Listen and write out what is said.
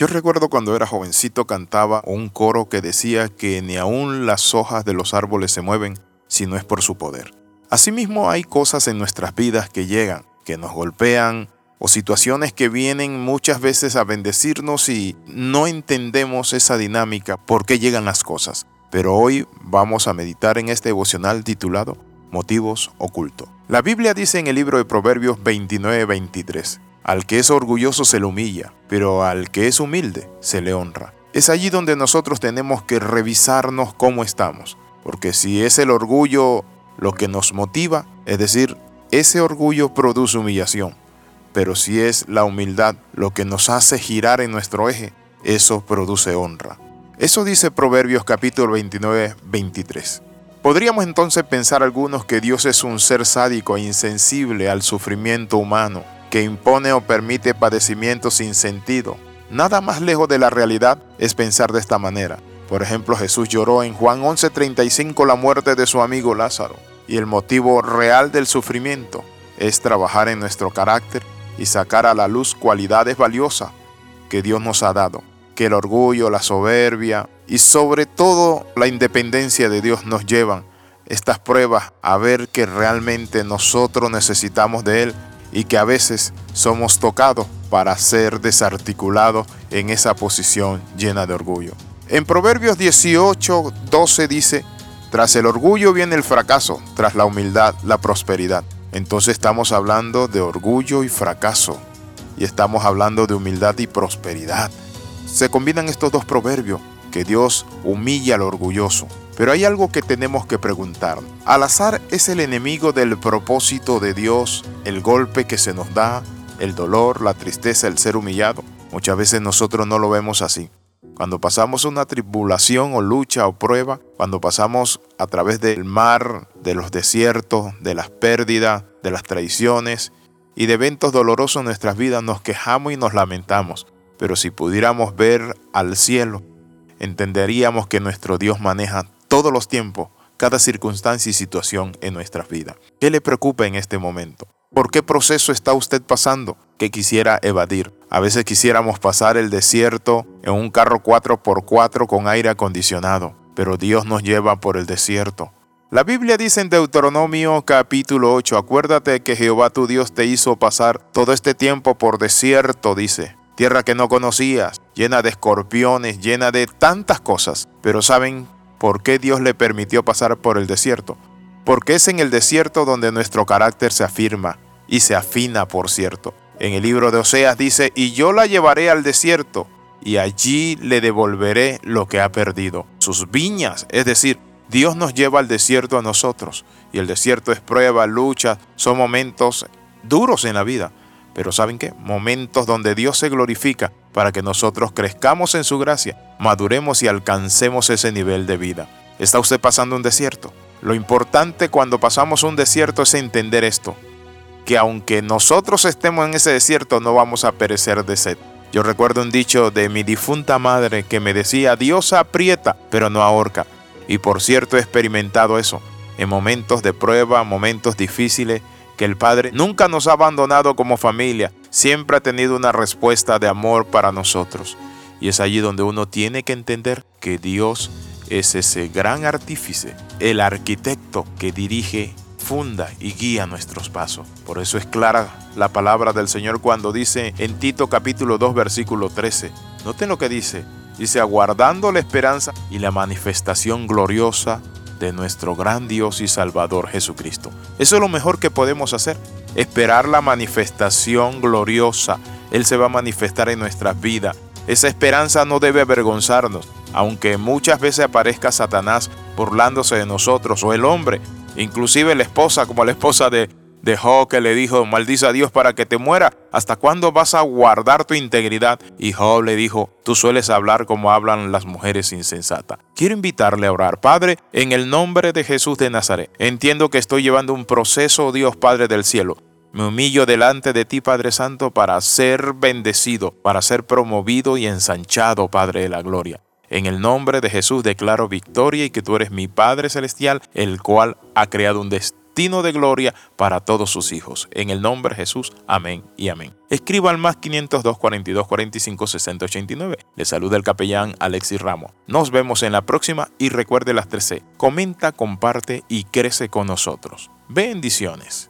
Yo recuerdo cuando era jovencito cantaba un coro que decía que ni aun las hojas de los árboles se mueven si no es por su poder. Asimismo hay cosas en nuestras vidas que llegan, que nos golpean, o situaciones que vienen muchas veces a bendecirnos y no entendemos esa dinámica, por qué llegan las cosas. Pero hoy vamos a meditar en este devocional titulado Motivos ocultos. La Biblia dice en el libro de Proverbios 29-23, al que es orgulloso se le humilla, pero al que es humilde se le honra. Es allí donde nosotros tenemos que revisarnos cómo estamos, porque si es el orgullo lo que nos motiva, es decir, ese orgullo produce humillación, pero si es la humildad lo que nos hace girar en nuestro eje, eso produce honra. Eso dice Proverbios capítulo 29, 23. Podríamos entonces pensar algunos que Dios es un ser sádico e insensible al sufrimiento humano, que impone o permite padecimientos sin sentido. Nada más lejos de la realidad es pensar de esta manera. Por ejemplo, Jesús lloró en Juan 11:35 la muerte de su amigo Lázaro, y el motivo real del sufrimiento es trabajar en nuestro carácter y sacar a la luz cualidades valiosas que Dios nos ha dado, que el orgullo, la soberbia y sobre todo la independencia de Dios nos llevan estas pruebas a ver que realmente nosotros necesitamos de Él y que a veces somos tocados para ser desarticulados en esa posición llena de orgullo. En Proverbios 18, 12 dice, tras el orgullo viene el fracaso, tras la humildad la prosperidad. Entonces estamos hablando de orgullo y fracaso y estamos hablando de humildad y prosperidad. Se combinan estos dos proverbios, que Dios humilla al orgulloso pero hay algo que tenemos que preguntar. ¿Al azar es el enemigo del propósito de Dios el golpe que se nos da, el dolor, la tristeza, el ser humillado? Muchas veces nosotros no lo vemos así. Cuando pasamos una tribulación o lucha o prueba, cuando pasamos a través del mar, de los desiertos, de las pérdidas, de las traiciones y de eventos dolorosos en nuestras vidas, nos quejamos y nos lamentamos. Pero si pudiéramos ver al cielo, entenderíamos que nuestro Dios maneja todos los tiempos, cada circunstancia y situación en nuestras vidas. ¿Qué le preocupa en este momento? ¿Por qué proceso está usted pasando que quisiera evadir? A veces quisiéramos pasar el desierto en un carro 4x4 con aire acondicionado, pero Dios nos lleva por el desierto. La Biblia dice en Deuteronomio capítulo 8, acuérdate que Jehová tu Dios te hizo pasar todo este tiempo por desierto, dice, tierra que no conocías, llena de escorpiones, llena de tantas cosas. Pero ¿saben por qué Dios le permitió pasar por el desierto. Porque es en el desierto donde nuestro carácter se afirma y se afina, por cierto. En el libro de Oseas dice, y yo la llevaré al desierto, y allí le devolveré lo que ha perdido, sus viñas. Es decir, Dios nos lleva al desierto a nosotros, y el desierto es prueba, lucha, son momentos duros en la vida. Pero ¿saben qué? Momentos donde Dios se glorifica para que nosotros crezcamos en su gracia, maduremos y alcancemos ese nivel de vida. ¿Está usted pasando un desierto? Lo importante cuando pasamos un desierto es entender esto, que aunque nosotros estemos en ese desierto no vamos a perecer de sed. Yo recuerdo un dicho de mi difunta madre que me decía, Dios aprieta, pero no ahorca. Y por cierto he experimentado eso. En momentos de prueba, momentos difíciles, que el Padre nunca nos ha abandonado como familia, siempre ha tenido una respuesta de amor para nosotros. Y es allí donde uno tiene que entender que Dios es ese gran artífice, el arquitecto que dirige, funda y guía nuestros pasos. Por eso es clara la palabra del Señor cuando dice en Tito capítulo 2 versículo 13. Noten lo que dice. Dice, aguardando la esperanza y la manifestación gloriosa de nuestro gran Dios y Salvador Jesucristo. Eso es lo mejor que podemos hacer, esperar la manifestación gloriosa. Él se va a manifestar en nuestras vidas. Esa esperanza no debe avergonzarnos, aunque muchas veces aparezca Satanás burlándose de nosotros o el hombre, inclusive la esposa como la esposa de Dejó que le dijo, maldice a Dios para que te muera. ¿Hasta cuándo vas a guardar tu integridad? Y Job le dijo, tú sueles hablar como hablan las mujeres insensatas. Quiero invitarle a orar. Padre, en el nombre de Jesús de Nazaret, entiendo que estoy llevando un proceso, Dios Padre del cielo. Me humillo delante de ti, Padre Santo, para ser bendecido, para ser promovido y ensanchado, Padre de la Gloria. En el nombre de Jesús declaro victoria y que tú eres mi Padre Celestial, el cual ha creado un destino destino de gloria para todos sus hijos. En el nombre de Jesús, amén y amén. Escriba al más 502 42 45 60 89. Le saluda el capellán Alexis Ramos. Nos vemos en la próxima y recuerde las 13. Comenta, comparte y crece con nosotros. Bendiciones.